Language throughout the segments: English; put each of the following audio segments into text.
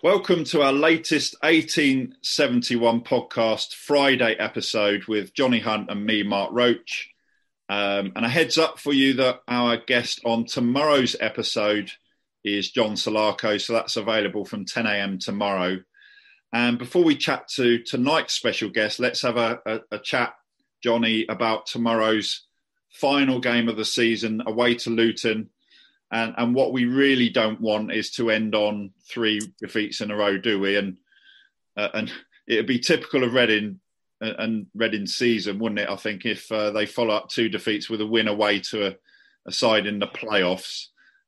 Welcome to our latest 1871 podcast Friday episode with Johnny Hunt and me, Mark Roach. Um, and a heads up for you that our guest on tomorrow's episode is John Salako, so that's available from 10 a.m. tomorrow. And before we chat to tonight's special guest, let's have a, a, a chat, Johnny, about tomorrow's final game of the season away to Luton and and what we really don't want is to end on three defeats in a row, do we? And uh, and it'd be typical of Reading uh, and Reading's season, wouldn't it? I think if uh, they follow up two defeats with a win away to a, a side in the playoffs.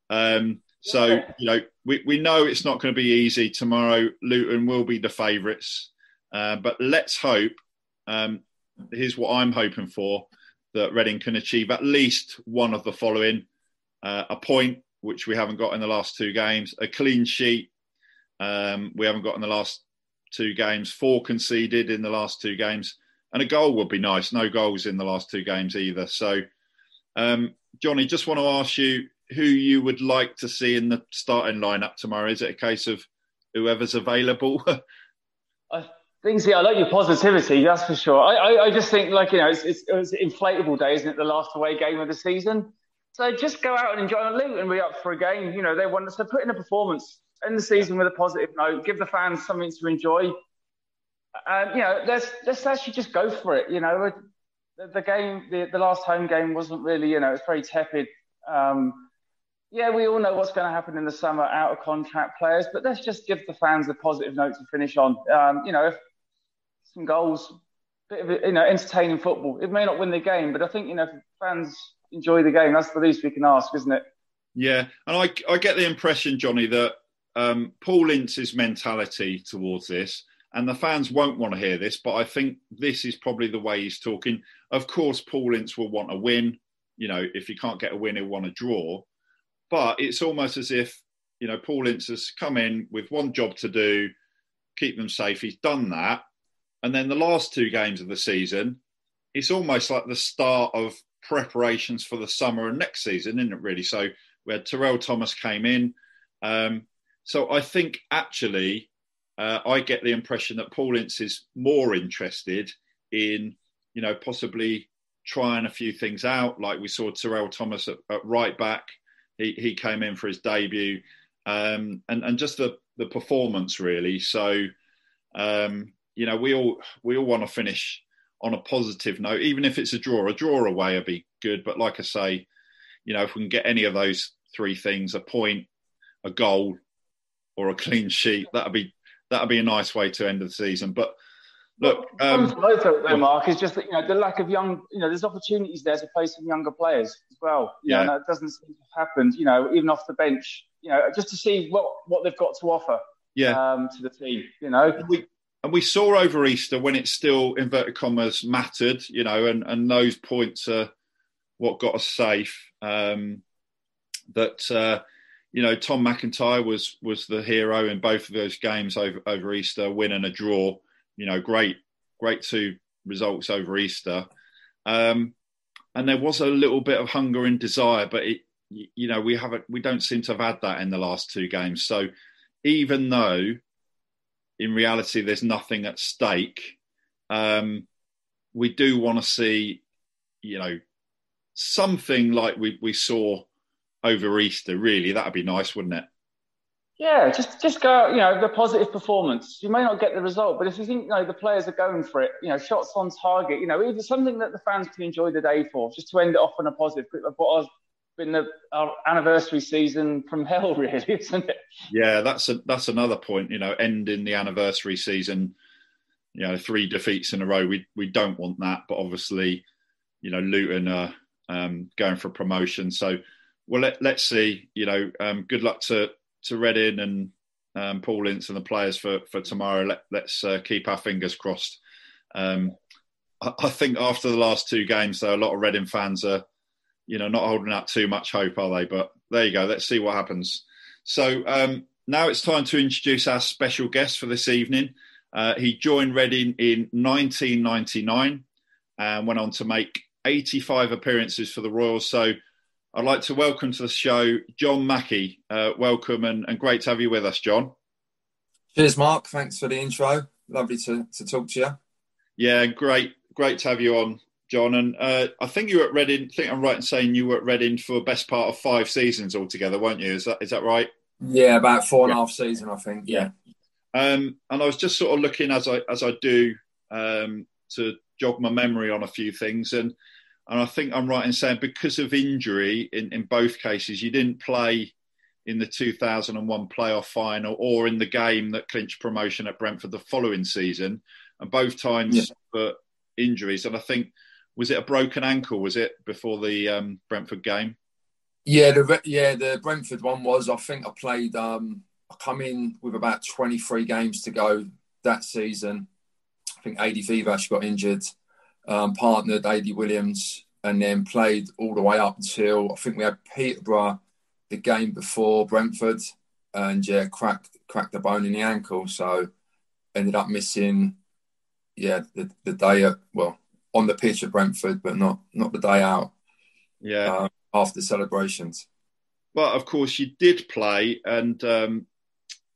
Um, so you know we, we know it's not going to be easy tomorrow. Luton will be the favourites, uh, but let's hope. Um, here's what I'm hoping for: that Reading can achieve at least one of the following uh, a point, which we haven't got in the last two games, a clean sheet, um, we haven't got in the last two games, four conceded in the last two games, and a goal would be nice. No goals in the last two games either. So, um, Johnny, just want to ask you who you would like to see in the starting lineup tomorrow. Is it a case of whoever's available? I think, see, I like your positivity, that's for sure. I, I, I just think, like, you know, it's, it's, it's inflatable day, isn't it? The last away game of the season. So just go out and enjoy and be up for a game. You know, they want us to put in a performance, end the season with a positive note, give the fans something to enjoy. And, you know, let's, let's actually just go for it. You know, the, the game, the, the last home game wasn't really, you know, it's very tepid. Um, yeah, we all know what's going to happen in the summer, out of contract players, but let's just give the fans a positive note to finish on. Um, you know, some goals, bit of, you know, entertaining football. It may not win the game, but I think, you know, fans enjoy the game. That's the least we can ask, isn't it? Yeah, and I I get the impression, Johnny, that um, Paul Ince's mentality towards this, and the fans won't want to hear this, but I think this is probably the way he's talking. Of course, Paul Ince will want a win. You know, if he can't get a win, he'll want a draw. But it's almost as if you know Paul Ince has come in with one job to do, keep them safe. He's done that, and then the last two games of the season, it's almost like the start of preparations for the summer and next season, isn't it? Really. So we had Terrell Thomas came in. Um, so I think actually, uh, I get the impression that Paul Ince is more interested in, you know, possibly trying a few things out. Like we saw Terrell Thomas at, at right back. He he came in for his debut, um, and and just the the performance really. So. Um, you know, we all we all want to finish on a positive note, even if it's a draw. A draw away would be good, but like I say, you know, if we can get any of those three things, a point, a goal, or a clean sheet, that'd be that'd be a nice way to end the season. But look, um, though, Mark, is just that you know the lack of young. You know, there's opportunities there to play some younger players as well. You yeah, know, and that doesn't seem to have happened. You know, even off the bench. You know, just to see what what they've got to offer. Yeah. Um, to the team. You know, we and we saw over Easter when it still inverted commas mattered, you know, and, and those points are what got us safe. Um, that uh, you know, Tom McIntyre was was the hero in both of those games over over Easter, win and a draw. You know, great great two results over Easter. Um, and there was a little bit of hunger and desire, but it, you know, we haven't we don't seem to have had that in the last two games. So even though in reality there's nothing at stake. Um, we do want to see, you know, something like we, we saw over Easter. Really, that'd be nice, wouldn't it? Yeah, just just go. You know, the positive performance. You may not get the result, but if you think you know the players are going for it, you know, shots on target. You know, either something that the fans can enjoy the day for, just to end it off on a positive. Was been the, our anniversary season from hell, really, isn't it? Yeah, that's a, that's another point. You know, ending the anniversary season, you know, three defeats in a row. We we don't want that, but obviously, you know, Luton are um, going for promotion. So, well, let, us see. You know, um, good luck to to Reading, and um, Paul Ince and the players for for tomorrow. Let, us uh, keep our fingers crossed. Um, I, I, think after the last two games, though, a lot of Reading fans are, you know, not holding out too much hope, are they? But there you go. Let's see what happens. So um, now it's time to introduce our special guest for this evening. Uh, he joined Reading in 1999 and went on to make 85 appearances for the Royals. So I'd like to welcome to the show John Mackie. Uh, welcome and, and, great to have you with us, John. Cheers, Mark. Thanks for the intro. Lovely to, to talk to you. Yeah, great, great to have you on, John. And uh, I think you were at Reading. I think I'm right in saying you were at Reading for best part of five seasons altogether, weren't you? Is that is that right? Yeah, about four and a half season, I think. Yeah. Um, and I was just sort of looking as I as I do um, to jog my memory on a few things, and and I think I'm right in saying because of injury in in both cases, you didn't play in the 2001 playoff final or in the game that clinched promotion at Brentford the following season, and both times yeah. for injuries. And I think was it a broken ankle? Was it before the um, Brentford game? Yeah, the yeah the Brentford one was. I think I played. Um, I come in with about 23 games to go that season. I think Adi Viveash got injured, um, partnered Adi Williams, and then played all the way up until I think we had Peterborough the game before Brentford, and yeah, cracked cracked the bone in the ankle. So ended up missing, yeah, the, the day at, well on the pitch at Brentford, but not not the day out. Yeah, uh, after celebrations. But of course, you did play, and um,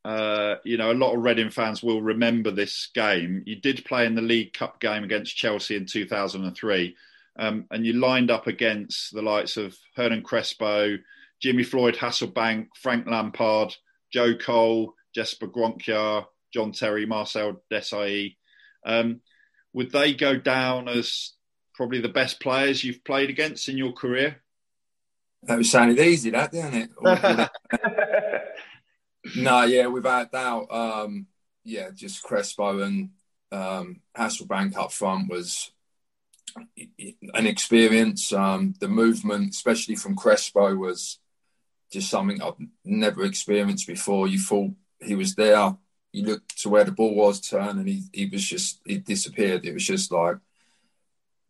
uh, you know, a lot of Reading fans will remember this game. You did play in the League Cup game against Chelsea in 2003, um, and you lined up against the likes of Hernan Crespo, Jimmy Floyd Hasselbaink, Frank Lampard, Joe Cole, Jesper Grønkjær, John Terry, Marcel Desailly. Um, would they go down as probably the best players you've played against in your career? That was sounded easy, that didn't it? No, yeah, without doubt. Um, yeah, just Crespo and um, Hasselbaink up front was an experience. Um, the movement, especially from Crespo, was just something I've never experienced before. You thought he was there. You looked to where the ball was turned, and he, he was just he disappeared. It was just like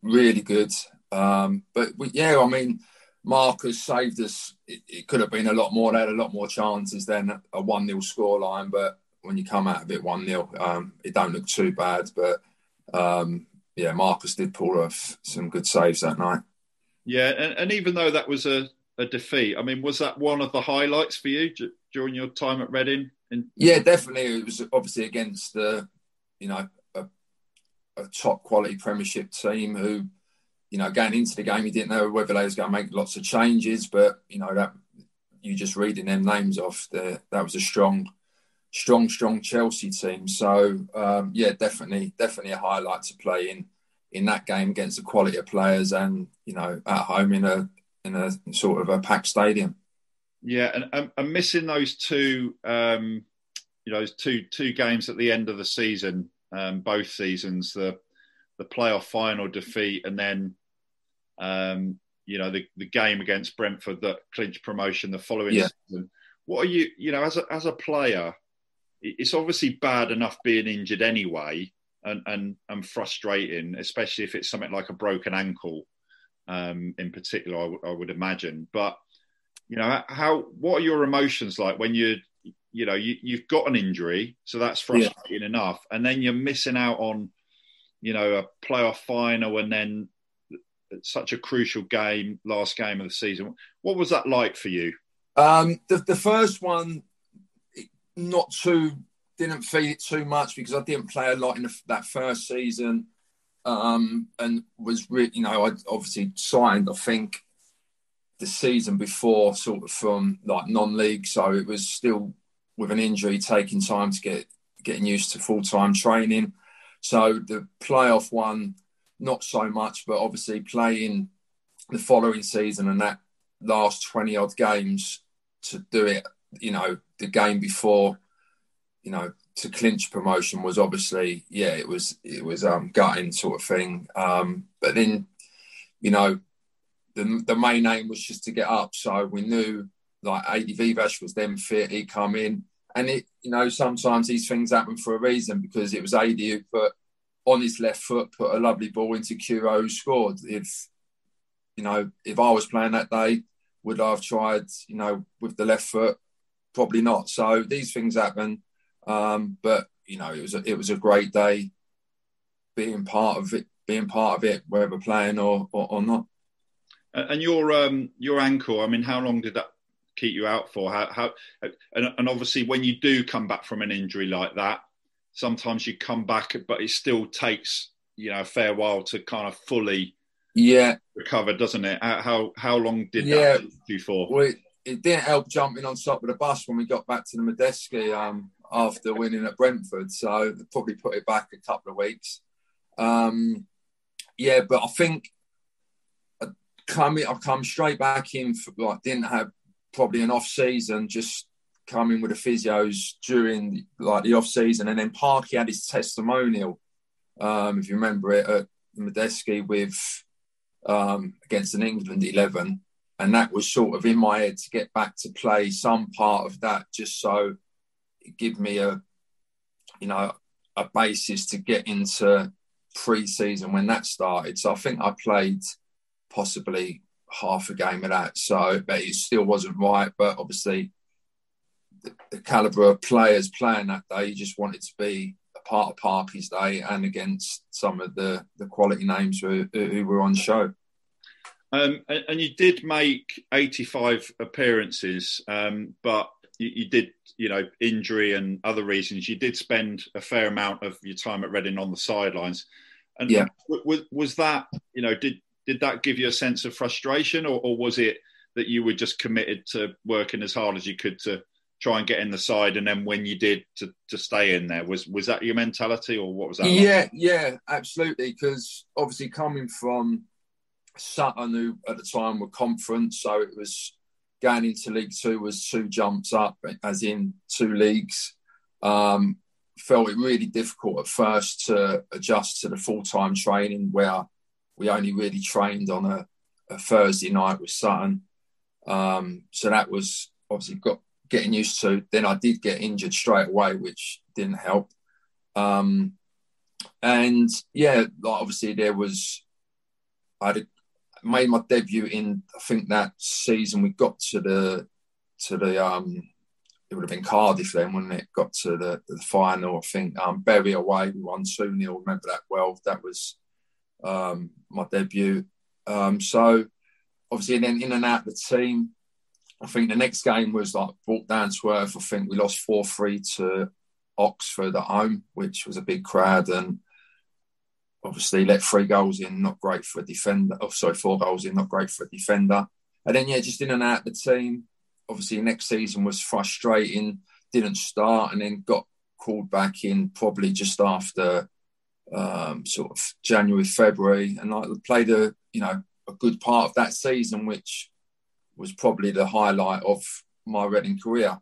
really good. Um, but yeah, I mean, Marcus saved us. It, it, could have been a lot more. They had a lot more chances than a 1 0 scoreline. But when you come out of it 1 0, um, it don't look too bad. But um, yeah, Marcus did pull off some good saves that night. Yeah, and, and even though that was a, a, defeat, I mean, was that one of the highlights for you during your time at Reading? In- yeah, definitely. It was obviously against the, you know, a, a top quality Premiership team who you know, going into the game, you didn't know whether they was going to make lots of changes, but you know that you just reading them names off, the, that was a strong, strong, strong Chelsea team. So um, yeah, definitely, definitely a highlight to play in in that game against the quality of players, and you know, at home in a in a sort of a packed stadium. Yeah, and I'm missing those two, um, you know, those two two games at the end of the season, um, both seasons. The the playoff final defeat, and then um, you know the, the game against Brentford that clinched promotion the following yeah. season. What are you, you know, as a, as a player, it's obviously bad enough being injured anyway, and and and frustrating, especially if it's something like a broken ankle, um, in particular. I, w- I would imagine, but you know, how what are your emotions like when you you know you, you've got an injury, so that's frustrating yeah. enough, and then you're missing out on you know, a playoff final and then such a crucial game, last game of the season. What was that like for you? Um, the, the first one, not too, didn't feel it too much because I didn't play a lot in the, that first season. Um, and was really, you know, I obviously signed, I think, the season before, sort of from like non-league, so it was still with an injury, taking time to get getting used to full-time training. So the playoff one, not so much, but obviously playing the following season and that last 20 odd games to do it, you know, the game before, you know, to clinch promotion was obviously, yeah, it was, it was um, gutting sort of thing. Um, but then, you know, the, the main aim was just to get up. So we knew like Adi Viveash was then fit, he come in and it, you know, sometimes these things happen for a reason because it was Adi who put on his left foot, put a lovely ball into Kuro, who scored. If you know, if I was playing that day, would I have tried, you know, with the left foot? Probably not. So these things happen, um, but you know, it was a, it was a great day, being part of it, being part of it, whether playing or or, or not. And your um, your ankle, I mean, how long did that keep you out for? How, how and, and obviously when you do come back from an injury like that, sometimes you come back, but it still takes you know a fair while to kind of fully yeah recover, doesn't it? How how long did yeah. that do for? Well, it, it, didn't help jumping on top of the bus when we got back to the Madejski um, after winning at Brentford, so they probably put it back a couple of weeks. Um, yeah, but I think come I've come straight back in. For, like didn't have probably an off season, just coming with the physios during like the off season, and then Parky had his testimonial, um, if you remember it, at Madejski with um, against an England eleven, and that was sort of in my head to get back to play some part of that, just so it give me a, you know, a basis to get into pre-season when that started. So I think I played possibly half a game of that. So, but it still wasn't right. But obviously, the, the caliber of players playing that day, you just wanted to be a part of Parky's day and against some of the the quality names who, who were on show. Um, and, and, you did make 85 appearances, um, but you, you, did, you know, injury and other reasons. You did spend a fair amount of your time at Reading on the sidelines. And yeah. was, was that, you know, did did that give you a sense of frustration, or, or was it that you were just committed to working as hard as you could to try and get in the side, and then when you did to, to stay in there, was was that your mentality, or what was that? Yeah, like? yeah, absolutely. Because obviously coming from Sutton, who at the time were conference, so it was going into League Two was two jumps up, as in two leagues. Um, felt it really difficult at first to adjust to the full time training where we only really trained on a, a Thursday night with Sutton. Um, so that was obviously got getting used to. Then I did get injured straight away, which didn't help. Um, and yeah, like obviously there was I made my debut in I think that season we got to the to the um it would have been Cardiff then when it got to the, the final. I think um Bury away we won 2 0. Remember that well. That was um, my debut. Um, so obviously, then in and out the team. I think the next game was like brought down to earth. I think we lost four three to Oxford at home, which was a big crowd, and obviously let three goals in, not great for a defender. Oh, sorry, four goals in, not great for a defender. And then yeah, just in and out the team. Obviously, next season was frustrating. Didn't start, and then got called back in probably just after um, sort of January, February, and I played a you know a good part of that season, which was probably the highlight of my Reading career.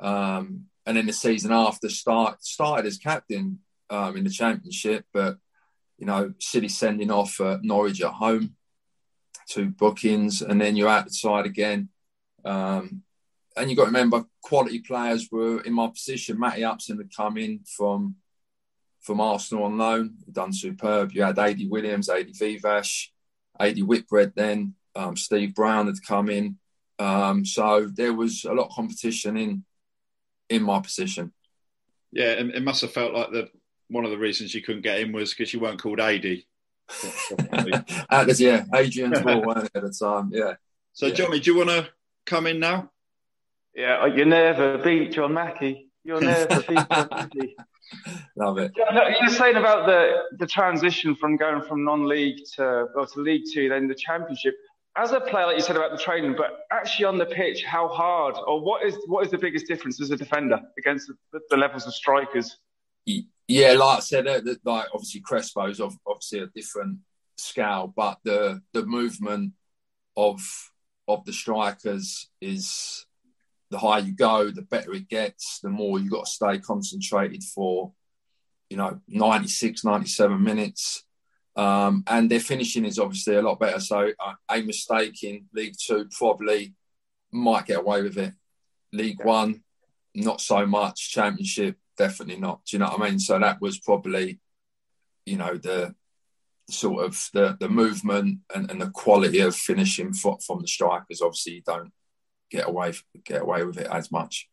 Um, and then the season after start started as captain um, in the championship, but you know City sending off uh, Norwich at home, two bookings, and then you're out the side again. Um, and you got to remember, quality players were in my position. Matty Upson had come in from from Arsenal on loan, done superb. You had Adi Williams, Adi Viveash, Adi Whitbread then, um, Steve Brown had come in. Um, so there was a lot of competition in in my position. Yeah, and it must have felt like the one of the reasons you couldn't get in was because you weren't called Adi. yeah, Adrian's ball at the time. Yeah. So, yeah. Johnny, do you want to come in now? Yeah, you never beat John Mackie. You'll never beat John Mackie. Love it. You're saying about the, the transition from going from non-league to well to League Two, then the Championship. As a player, like you said about the training, but actually on the pitch, how hard or what is what is the biggest difference as a defender against the, the levels of strikers? Yeah, like I said, like obviously Crespo's of obviously a different scale, but the the movement of of the strikers is the higher you go, the better it gets, the more you've got to stay concentrated for, you know, 96, 97 minutes. Um, and their finishing is obviously a lot better. So uh, a mistake in League Two probably might get away with it. League One, not so much. Championship, definitely not. Do you know what I mean? So that was probably, you know, the sort of the the movement and, and the quality of finishing from, from the strikers. Obviously, you don't get away get away with it as much.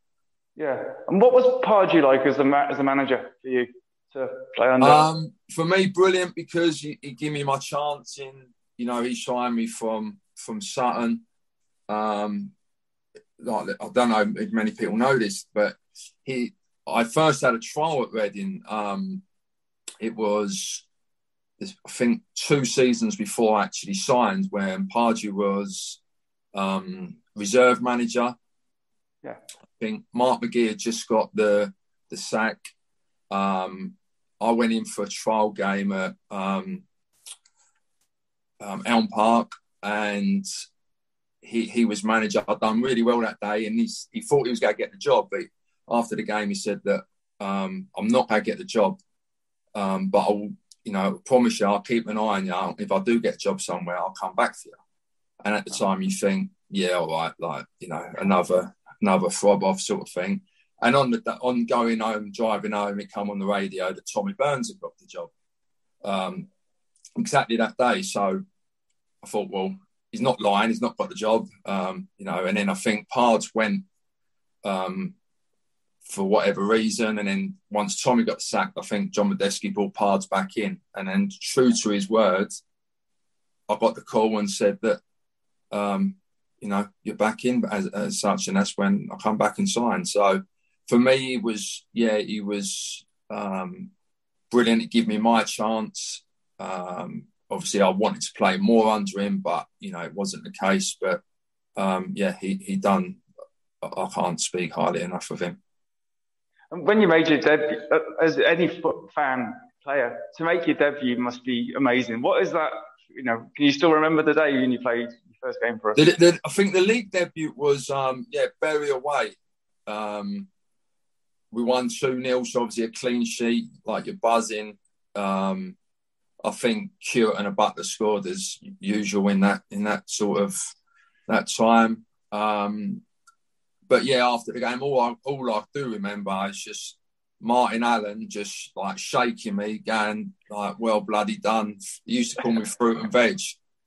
Yeah. And what was Pardew like as a ma- as a manager for you to play under? Um, for me, brilliant because he, he gave me my chance. In you know, he signed me from from Sutton. Um, like, I don't know if many people know this, but he. I first had a trial at Reading. Um, it was, I think, two seasons before I actually signed, when Pardew was um, reserve manager. Yeah. I think Mark McGee had just got the the sack. Um, I went in for a trial game at um, um, Elm Park, and he he was manager. I'd done really well that day, and he's, he thought he was going to get the job. But after the game, he said that um, I'm not going to get the job, um, but I'll you know promise you I'll keep an eye on you. If I do get a job somewhere, I'll come back for you. And at the time, you think, yeah, all right, like you know, another another throb off sort of thing. And on the on going home, driving home, it come on the radio that Tommy Burns had got the job um, exactly that day. So I thought, well, he's not lying. He's not got the job, um, you know. And then I think Pards went um, for whatever reason, and then once Tommy got sacked, I think John Madejski brought Pards back in, and then true to his words, I got the call and said that um, you know, you're back in as, as such. And that's when I come back and sign. So for me, it was, yeah, he was um, brilliant. It gave me my chance. Um, obviously, I wanted to play more under him, but, you know, it wasn't the case. But um, yeah, he, he done, I can't speak highly enough of him. When you made your debut, uh, as any fan player, to make your debut must be amazing. What is that? You know, can you still remember the day when you played first game for us? The, the, I think the league debut was um, yeah Bury away. Um, we won two 0 so obviously a clean sheet. Like you're buzzing. Um, I think Hewitt and a Butler scored as usual in that in that sort of that time. Um, but yeah, after the game, all I, all I do remember is just Martin Allen just like shaking me, going like, "Well, bloody done." He used to call me fruit and veg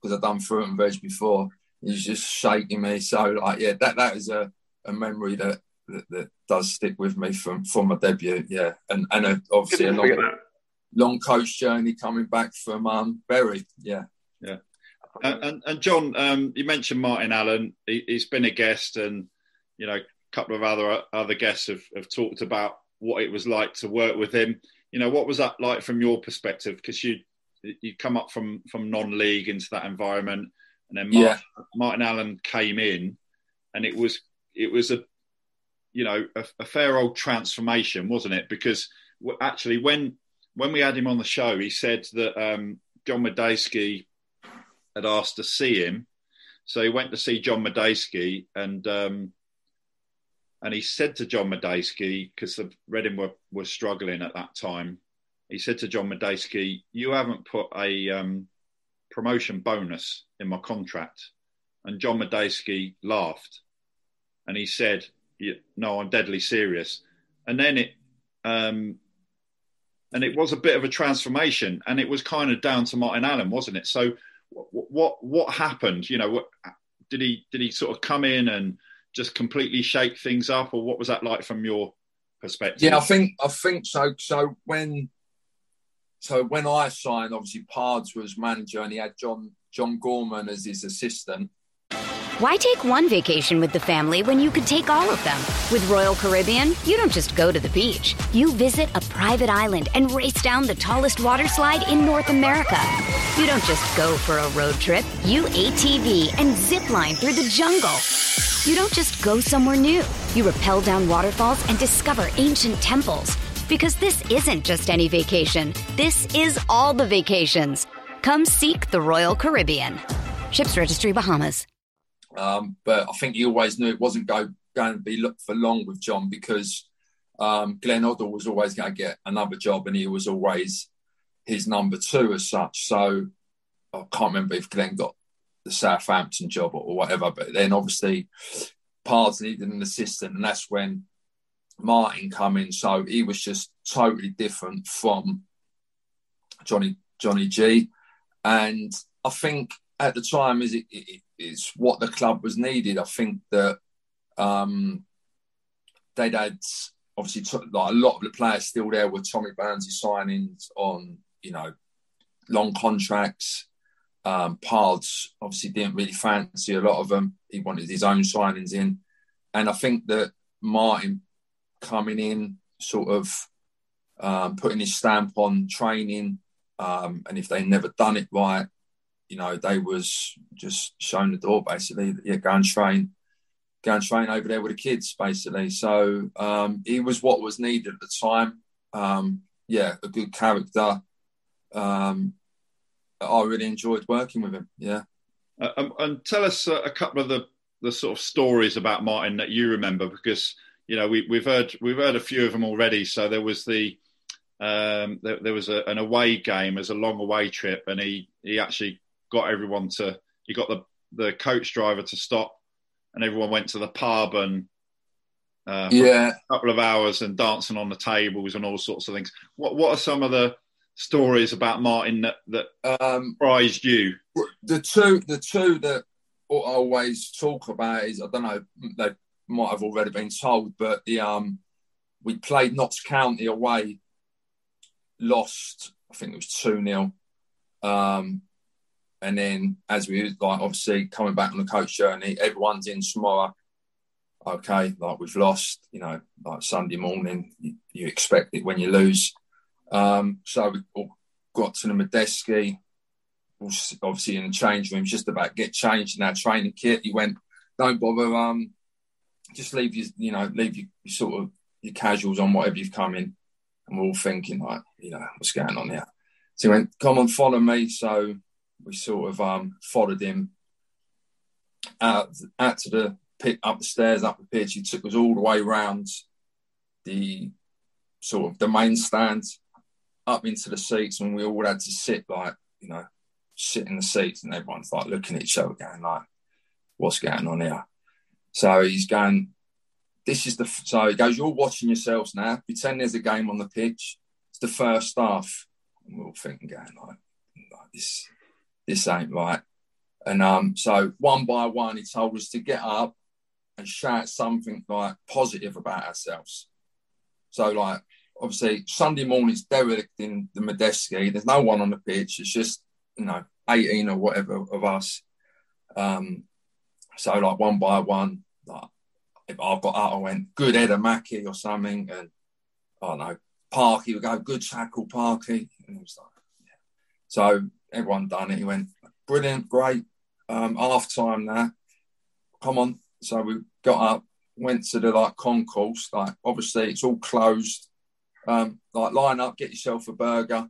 because I've done fruit and veg before. He's just shaking me. So like, yeah, that that is a, a memory that, that, that does stick with me from from my debut. Yeah, and and a, obviously a long, long coach journey coming back from um, Bury. Yeah, yeah. and, and John, um, you mentioned Martin Allen. He, has been a guest, and you know, a couple of other other guests have, have talked about what it was like to work with him. You know, what was that like from your perspective? Because you you come up from from non-league into that environment, and then Martin, yeah. Martin Allen came in, and it was it was a you know a, a fair old transformation, wasn't it? Because actually, when when we had him on the show, he said that um, John Madejski had asked to see him, so he went to see John Madejski, and um, and he said to John Madejski because the Reading were were struggling at that time he said to John Madejski, "You haven't put a um, promotion bonus in my contract." And John Madejski laughed, and he said, "No, I'm deadly serious." And then it, um, and it was a bit of a transformation, and it was kind of down to Martin Allen, wasn't it? So, what what, what happened? You know, what, did he did he sort of come in and just completely shake things up, or what was that like from your perspective? Yeah, I think I think so. So when so when I signed, obviously Pards was manager and he had John John Gorman as his assistant. Why take one vacation with the family when you could take all of them? With Royal Caribbean, you don't just go to the beach. You visit a private island and race down the tallest water slide in North America. You don't just go for a road trip. You ATV and zip line through the jungle. You don't just go somewhere new. You rappel down waterfalls and discover ancient temples. Because this isn't just any vacation, this is all the vacations. Come seek the Royal Caribbean. Ships Registry Bahamas. Um, but I think he always knew it wasn't go, going to be looked for long with John because um, Glenn Hoddle was always going to get another job and he was always his number two as such. So I can't remember if Glenn got the Southampton job or, or whatever, but then obviously Pards needed an assistant and that's when Martin coming, so he was just totally different from Johnny Johnny G, and I think at the time is it, it, it's what the club was needed. I think that um, they'd had obviously t- like a lot of the players still there were Tommy Burns' signings on you know long contracts. Um, Pards obviously didn't really fancy a lot of them. He wanted his own signings in, and I think that Martin coming in, sort of um, putting his stamp on training, um, and if they never done it right, you know, they was just showing the door basically. Yeah, go and train, go and train over there with the kids basically. So um, he was what was needed at the time. Um, yeah, a good character. Um, I really enjoyed working with him. Yeah. Uh, um, and tell us uh, a couple of the, the sort of stories about Martin that you remember, because you know we, have heard we've heard a few of them already. So there was the um, there, there, was a, an away game as a long away trip, and he he actually got everyone to he got the the coach driver to stop, and everyone went to the pub and uh, yeah, a couple of hours and dancing on the tables and all sorts of things. What what are some of the stories about Martin that that um, surprised you? The two, the two that I always talk about is I don't know they might have already been told, but the um we played Notts County away, lost I think it was two 0 um, and then as we like obviously coming back on the coach journey, everyone's in tomorrow. Okay, like we've lost, you know, like Sunday morning, you, you expect it when you lose. Um, so we got to the Madejski, obviously in the change room, just about get changed in our training kit. He went, don't bother, um, just leave your, you know, leave your, sort of your casuals on whatever you've come in. And we're all thinking like, you know, what's going on here? So he went, come on, follow me. So we sort of um, followed him out, out to the pit, up the stairs, up the pitch. He took us all the way around the sort of the main stand up into the seats and we all had to sit like, you know, sit in the seats and everyone's like looking at each other going like, what's going on here? So he's going, this is the, so he goes, you're watching yourselves now. Pretend there's a game on the pitch. It's the first half. And we're all thinking going like, like this, this ain't right. And um, so one by one, he told us to get up and shout something like positive about ourselves. So like obviously Sunday morning's derelict in the Madejski. There's no one on the pitch. It's just you know 18 or whatever of us. Um, so like one by one, like if I got out, I went good Ed Mackie or something, and I don't know Parky would go good tackle Parky, and it was like yeah. So everyone done it. He went brilliant, great. Um, half time now, come on. So we got up, went to the like concourse. Like obviously it's all closed um, like line up, get yourself a burger.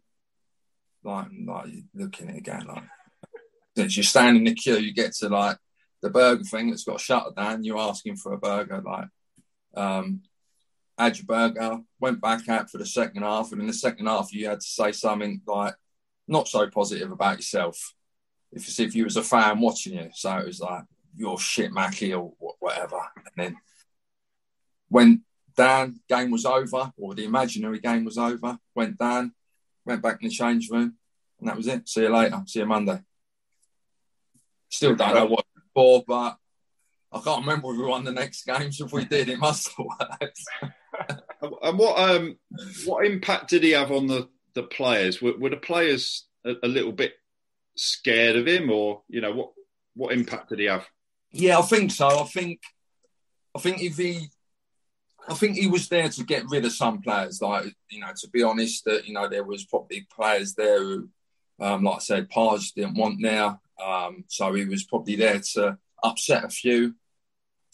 Like, like looking at it again, like since you stand in the queue, you get to like the burger thing that's got shut down. You're asking for a burger, like um, had your burger, went back out for the second half, and in the second half you had to say something like not so positive about yourself. If if you was a fan watching you, so it was like you're shit, Mackie, or whatever. And then when down, game was over, or the imaginary game was over, went down, went back in the change room, and that was it. See you later. See you Monday. Still don't know what for, but I can't remember if we won the next games. If we did, it must have worked. and what um what impact did he have on the the players? Were, were the players a, a, little bit scared of him, or you know what what impact did he have? Yeah, I think so. I think I think if he I think he was there to get rid of some players. Like you know, to be honest, that you know there was probably players there who, um, like I said, Pards didn't want there. Um, so he was probably there to upset a few,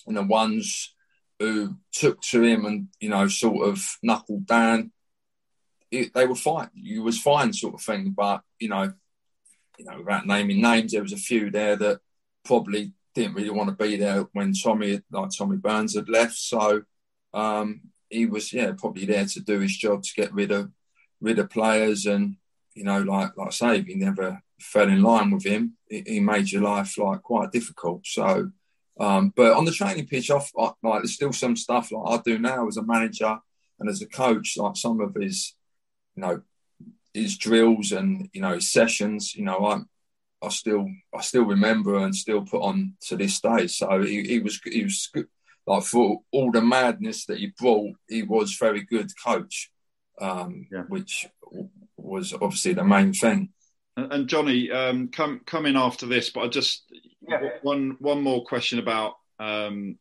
and the ones who took to him and you know sort of knuckled down, it, they were fine. You was fine, sort of thing. But you know, you know, without naming names, there was a few there that probably didn't really want to be there when Tommy, like Tommy Burns, had left. So um, he was yeah probably there to do his job to get rid of rid of players and you know like like I say you never fell in line with him he, made your life like quite difficult so Um, but on the training pitch, off like there's still some stuff like I do now as a manager and as a coach. Like some of his, you know, his drills and you know his sessions. You know, I I still I still remember and still put on to this day. So he, he was he was like for all the madness that he brought, he was very good coach, um, yeah. which was obviously the main thing. And, Johnny, um, come in after this, but I just yeah. one one more question about um,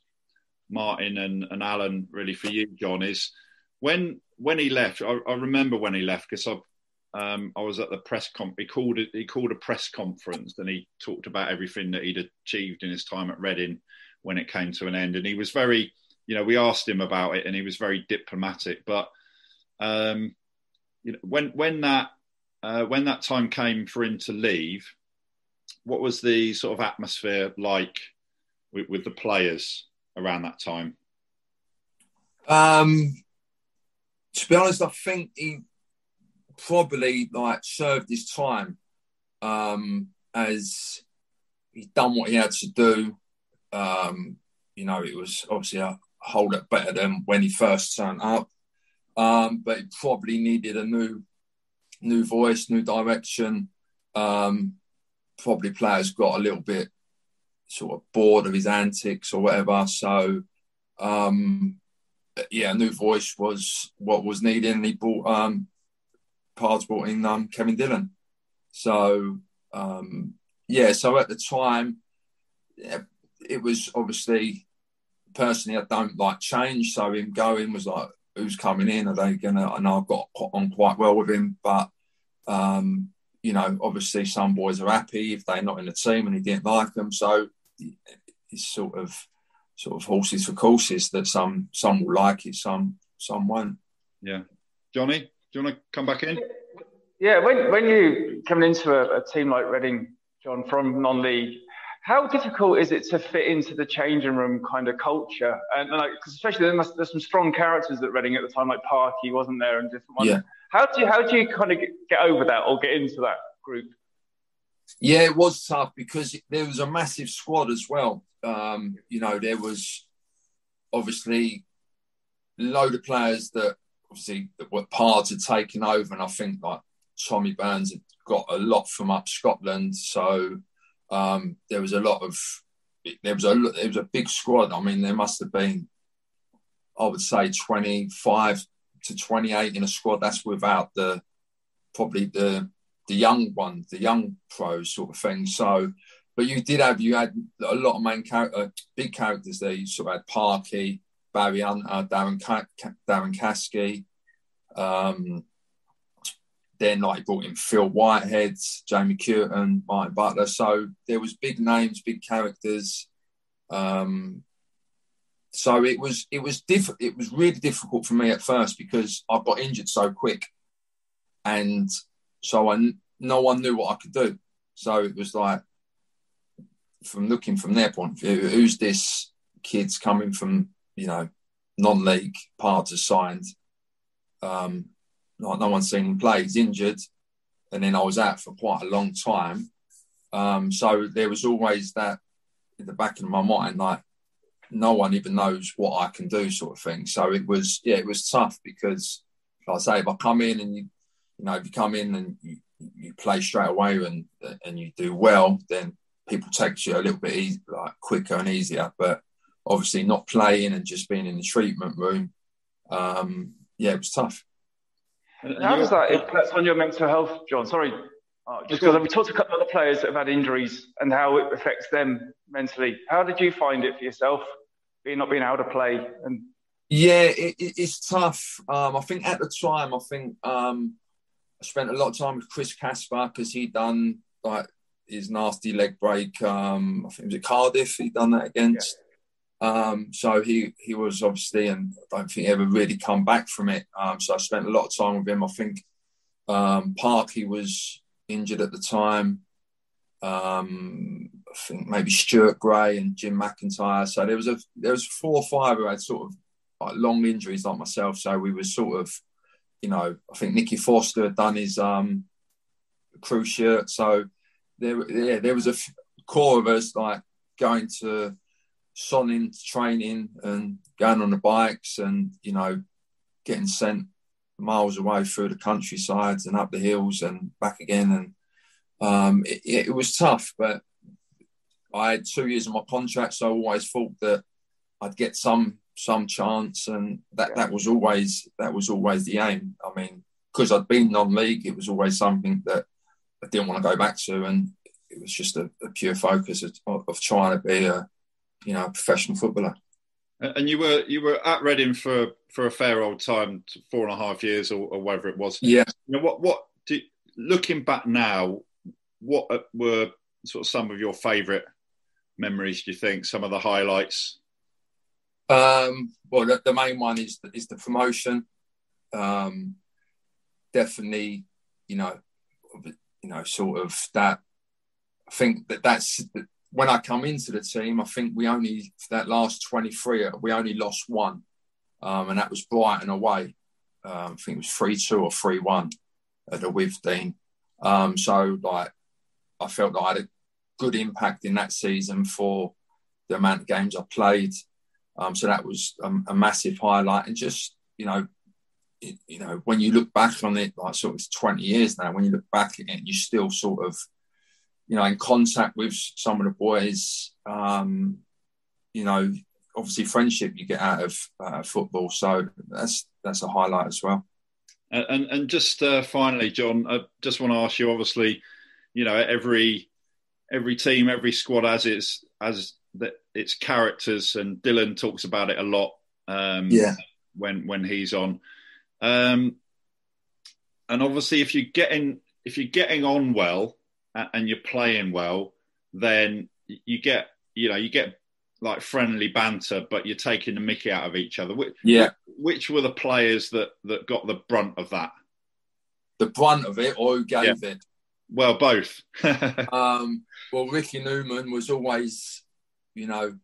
Martin and, and Allen, really for you, John, is when when he left. I, I remember when he left because I um, I was at the press comp. He called it. He called a press conference, and he talked about everything that he'd achieved in his time at Reading when it came to an end. And he was very, you know, we asked him about it, and he was very diplomatic. But um, you know, when when that uh, when that time came for him to leave, what was the sort of atmosphere like with, with the players around that time? Um, to be honest, I think he probably like served his time um, as he'd done what he had to do. Um, you know, it was obviously a hold lot better than when he first turned up, um, but he probably needed a new, new voice, new direction. Um, probably players got a little bit sort of bored of his antics or whatever. So, um, yeah, new voice was what was needed, and he brought um, Pards brought in um, Kevin Dillon. So um, yeah, so at the time, it was obviously personally I don't like change, so him going was like who's coming in? Are they gonna? And I've got on quite well with him, but um, you know, obviously some boys are happy if they're not in the team and he didn't like them, so it's sort of sort of horses for courses that some some will like it, some some won't. Yeah, Johnny. Do you want to come back in? Yeah, when when you coming into a, a team like Reading, John, from non-league, how difficult is it to fit into the changing room kind of culture? And, like, especially there's, there's some strong characters at Reading at the time, like Parky wasn't there, and different ones. Yeah. How do you how do you kind of get, get over that or get into that group? Yeah, it was tough because there was a massive squad as well. Um, you know, there was obviously a load of players that obviously that were Pards had taken over, and I think like Tommy Burns had got a lot from up Scotland, so um, there was a lot of there was a there was a big squad. I mean, there must have been, I would say, twenty five to twenty eight in a squad. That's without the probably the the young ones, the young pros sort of thing. So, but you did have you had a lot of main character, uh, big characters there. You sort of had Parky, Barry Hunter, Darren Darren Caskey. Um, then like brought in Phil Whitehead, Jamie Cureton, Martin Butler. So there was big names, big characters. Um, so it was it was diff- it was really difficult for me at first because I got injured so quick, and so I no one knew what I could do. So it was like from looking from their point of view, who's this kid's coming from you know, non-league Pards assigned. Um, like no one's seen him play. He's injured, and then I was out for quite a long time. Um, so there was always that in the back of my mind, like no one even knows what I can do, sort of thing. So it was, yeah, it was tough because, like I say, if I come in and you, you know, if you come in and you, you play straight away and and you do well, then people take you a little bit easy, like quicker and easier. But obviously not playing and just being in the treatment room, um, yeah, it was tough. And how does that impact on your mental health, John? Sorry, uh, just because we talked to a couple of other players that have had injuries and how it affects them mentally. How did you find it for yourself, being not being able to play? And yeah, it, it, it's tough. Um, I think at the time, I think um, I spent a lot of time with Chris Casper because he'd done like his nasty leg break. Um, I think it was at Cardiff. He'd done that against. Yeah. Um, so he he was obviously, and I don't think he ever really come back from it. Um, so I spent a lot of time with him. I think um, Parky was injured at the time. Um, I think maybe Stuart Gray and Jim McIntyre. So there was a there was four or five who had sort of like long injuries like myself. So we were sort of, you know, I think Nicky Forster had done his um, cruciate. So there, yeah, there was a core of us like going to sonning training and going on the bikes and you know getting sent miles away through the countrysides and up the hills and back again. And um, it, it, was tough but I had two years of my contract so I always thought that I'd get some some chance and that, that was always that was always the aim. I mean because I'd been non-league it was always something that I didn't want to go back to. And it was just a, a pure focus of, of trying to be a you know, a professional footballer. And you were you were at Reading for for a fair old time, four and a half years or, or whatever it was. Yeah. You know, what what do, looking back now, what were sort of some of your favourite memories? Do you think some of the highlights? Um, well, the, the, main one is is the promotion. Um, definitely, you know, you know, sort of that. I think that that's when I come into the team, I think we only that last 23, we only lost one, um, and that was Brighton away. Um, I think it was three two or three one at the Withdean. Um, so like, I felt that I had a good impact in that season for the amount of games I played. Um, so that was a, a, massive highlight, and just you know, it, you know, when you look back on it, like sort of 20 years now, when you look back at it, you still sort of you know, in contact with some of the boys. Um, you know, obviously friendship you get out of uh, football, so that's that's a highlight as well. And and just uh, finally, John, I just want to ask you. Obviously, you know, every every team, every squad has its as its characters, and Dylan talks about it a lot. Um, yeah. When when he's on, um, and obviously, if you're getting if you're getting on well, and you're playing well, then you get you know you get like friendly banter, but you're taking the Mickey out of each other. Which, yeah. Which were the players that that got the brunt of that? The brunt of it, or who gave yeah. it? Well, both. um, well, Ricky Newman was always, you know,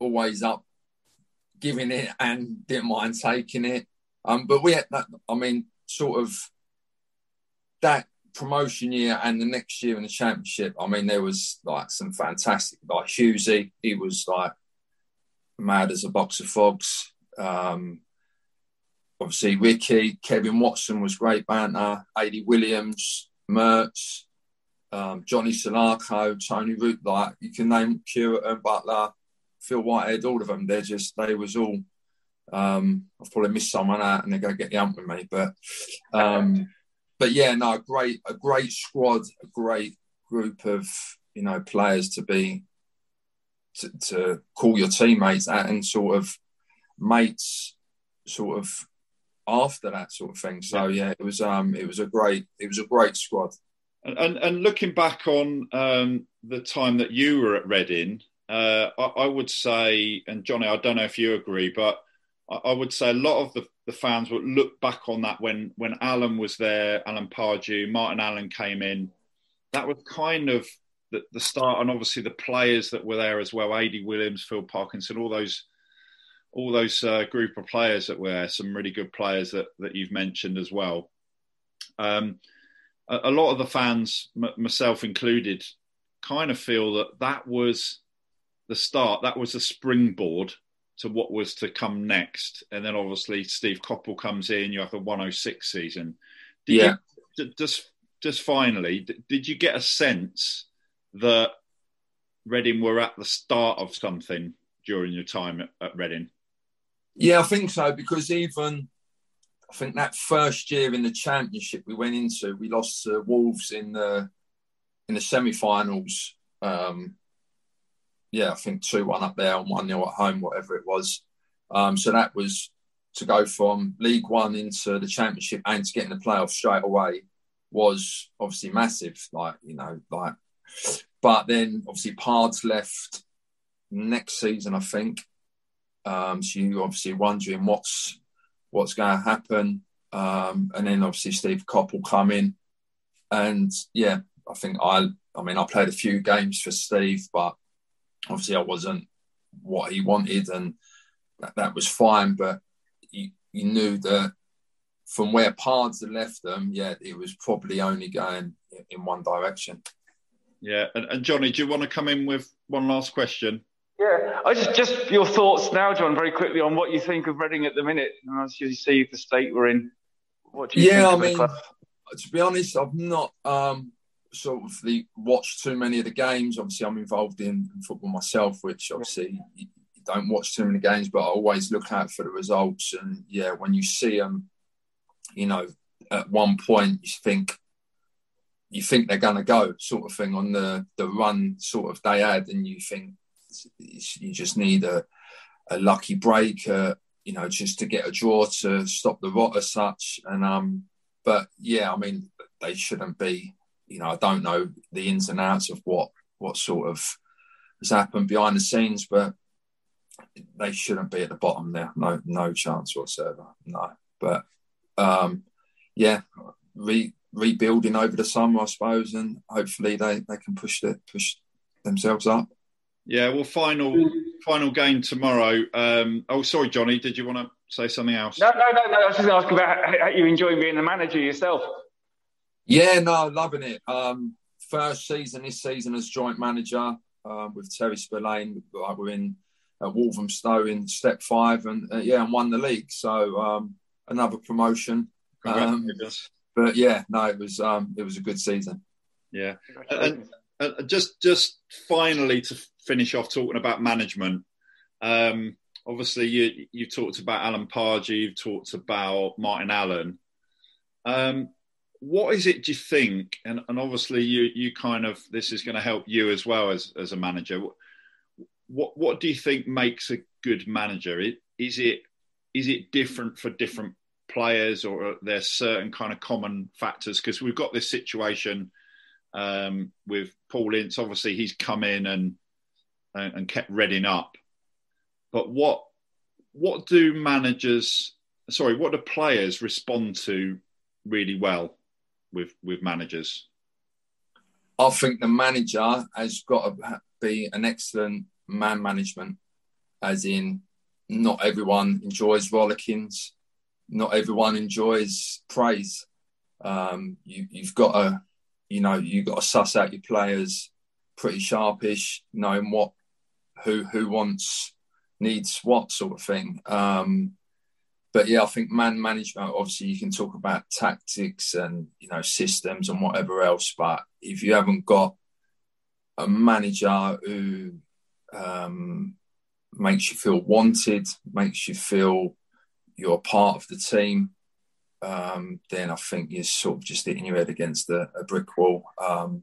always up, giving it and didn't mind taking it. Um, but we had that. I mean, sort of that promotion year and the next year in the championship, I mean, there was like some fantastic, like Hughesy, he was like mad as a box of frogs. Um, obviously, Ricky, Kevin Watson was great banter, Adi Williams, Mertz, um, Johnny Salako, Tony Root, like you can name Curran, Butler, Phil Whitehead, all of them. They're just, they was all, um, I've probably missed someone out and they're going to get the ump with me, but. Um, but yeah, no, a great, a great squad, a great group of you know players to be to, to call your teammates at and sort of mates, sort of after that sort of thing. So yeah, it was um, it was a great, it was a great squad. And and, and looking back on um, the time that you were at Reading, uh, I, I would say, and Johnny, I don't know if you agree, but I would say a lot of the, the fans would look back on that when when Alan was there, Alan Pardew, Martin Allen came in. That was kind of the, the start, and obviously the players that were there as well, Adi Williams, Phil Parkinson, all those all those uh, group of players that were there, some really good players that that you've mentioned as well. Um, a, a, lot of the fans, m- myself included, kind of feel that that was the start. That was the springboard to what was to come next. And then obviously Steve Coppell comes in. You have the 106 season. Did yeah. You, just just finally, did you get a sense that Reading were at the start of something during your time at, at Reading? Yeah, I think so because even I think that first year in the championship we went into, we lost to Wolves in the in the semi-finals. Um, yeah, I think 2 1 up there and 1 0 at home, whatever it was. Um, so that was to go from League One into the Championship and to get in the playoffs straight away was obviously massive. Like, you know, like, but then obviously Pards left next season, I think. Um, so you obviously wondering what's what's going to happen. Um, and then obviously Steve Coppell come in, and yeah, I think I, I mean, I played a few games for Steve, but obviously I wasn't what he wanted, and that, that was fine. But you, you knew that from where Pards had left them, yeah, it was probably only going in one direction. Yeah, and, and Johnny, do you want to come in with one last question? Yeah, I just just your thoughts now, John, very quickly on what you think of Reading at the minute, and as you see the state we're in. What do you yeah, I mean, to be honest, I've not um, sort of the, watch too many of the games. Obviously, I'm involved in, football myself, which obviously you don't watch too many games, but I always look out for the results. And yeah, when you see them, you know, at one point you think you think they're going to go, sort of thing, on the the run sort of they had, and you think you just need a, a lucky break, uh, you know, just to get a draw to stop the rot as such. And um, but yeah, I mean, they shouldn't be. You know, I don't know the ins and outs of what what sort of has happened behind the scenes, but they shouldn't be at the bottom there. No, no chance whatsoever. No, but um, yeah, re, rebuilding over the summer, I suppose, and hopefully they, they can push the, push themselves up. Yeah, well, final final game tomorrow. Um, oh, sorry, Johnny, did you want to say something else? No, no, no, no. I was just going to ask about how you enjoying being the manager yourself. Yeah, no, loving it. Um, first season this season as joint manager uh, with Terry Spillane. Like we're in at Walthamstow in step five, and uh, yeah, and won the league. So um, another promotion. Um, but yeah, no, it was um, it was a good season. Yeah, and, and just just finally to finish off talking about management. Um, obviously, you you talked about Alan Pardew, you've talked about Martin Allen. What is it do you think? And, and obviously, you you kind of this is going to help you as well as as a manager. What what do you think makes a good manager? Is it is it different for different players, or there's certain kind of common factors? Because we've got this situation um, with Paul Ince. Obviously, he's come in and and, and kept Reading up. But what what do managers, sorry, what do players respond to really well with with managers? I think the manager has got to be an excellent man management, as in not everyone enjoys rollickings, not everyone enjoys praise. Um, you, you've got to, you know, you've got to suss out your players pretty sharpish, knowing what who who wants needs what sort of thing. Um, but yeah, I think man management. Obviously, you can talk about tactics and you know systems and whatever else. But if you haven't got a manager who um, makes you feel wanted, makes you feel you're part of the team, um, then I think you're sort of just hitting your head against a, a brick wall. Um,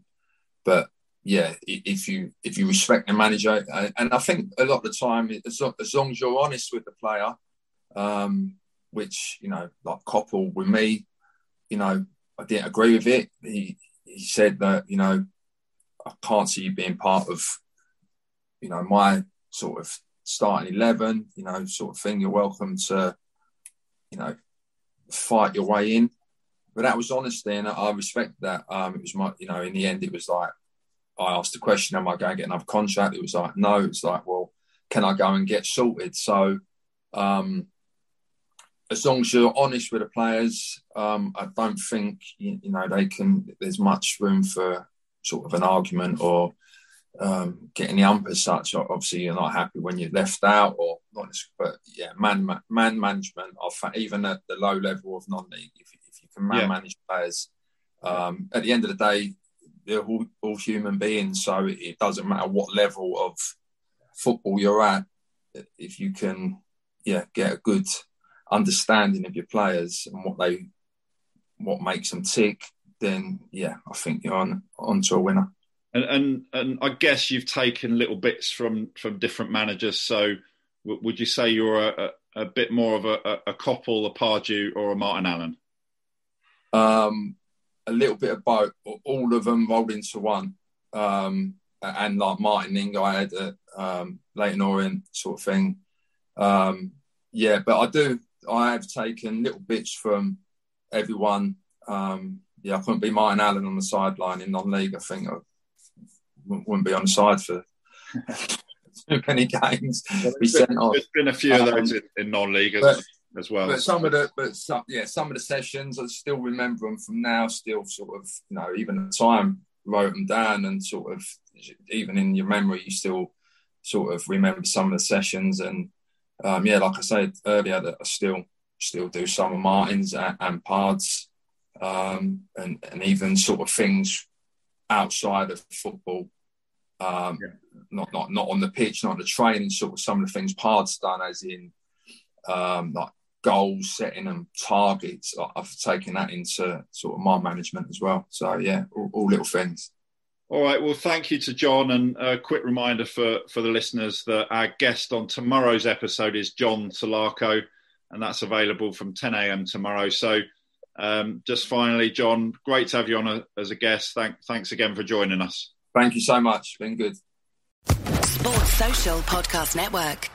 but yeah, if you if you respect the manager, and I think a lot of the time, as, long as you're honest with the player, um, which you know, like Coppell with me, you know, I didn't agree with it. He he said that you know, I can't see you being part of, you know, my sort of starting eleven, you know, sort of thing. You're welcome to, you know, fight your way in. But that was honesty, and I respect that. Um, it was my, you know, in the end, it was like I asked the question, am I going to get another contract? It was like, no. It's like, well, can I go and get sorted? So, um, as long as you're honest with the players, um, I don't think you, you, know they can. There's much room for sort of an argument or um, getting the ump as such. Obviously, you're not happy when you're left out or not. But yeah, man, man management. Even at the low level of non-league, if, if you can man yeah. manage players, um, at the end of the day, they're all, all human beings, so it, it doesn't matter what level of football you're at. If you can, yeah, get a good understanding of your players and what they, what makes them tick, then yeah, I think you're on on to a winner. And, and and I guess you've taken little bits from from different managers. So w- would you say you're a, a, a bit more of a, a, a Coppell, a Pardew, or a Martin Allen? Um, a little bit of both, all of them rolled into one. Um, and like Martin Ling, I had a um, Leyton Orient sort of thing. Um, yeah, but I do, I have taken little bits from everyone. Um, yeah, I couldn't be Martin Allen on the sideline in non-league. I think I wouldn't be on the side for too many games. Be sent off. There's been a few of those um, in, in non-league. But, as well. But some of the, but some, yeah, some of the sessions I still remember them from now. Still, sort of, you know, even at the time wrote them down and sort of, even in your memory, you still sort of remember some of the sessions. And um, yeah, like I said earlier, that I still still do some of Martin's and, and Pards, um, and and even sort of things outside of football. Um, yeah. Not not not on the pitch, not on the training. Sort of some of the things Pards done, as in um, like goals setting and targets. I've taken that into sort of my management as well. So yeah, all, all little things. All right. Well, thank you to John. And a quick reminder for, for the listeners that our guest on tomorrow's episode is John Salako, and that's available from 10 a.m. tomorrow. So, um, just finally, John, great to have you on a, as a guest. Thank, thanks again for joining us. Thank you so much. Been good. Sports Social Podcast Network.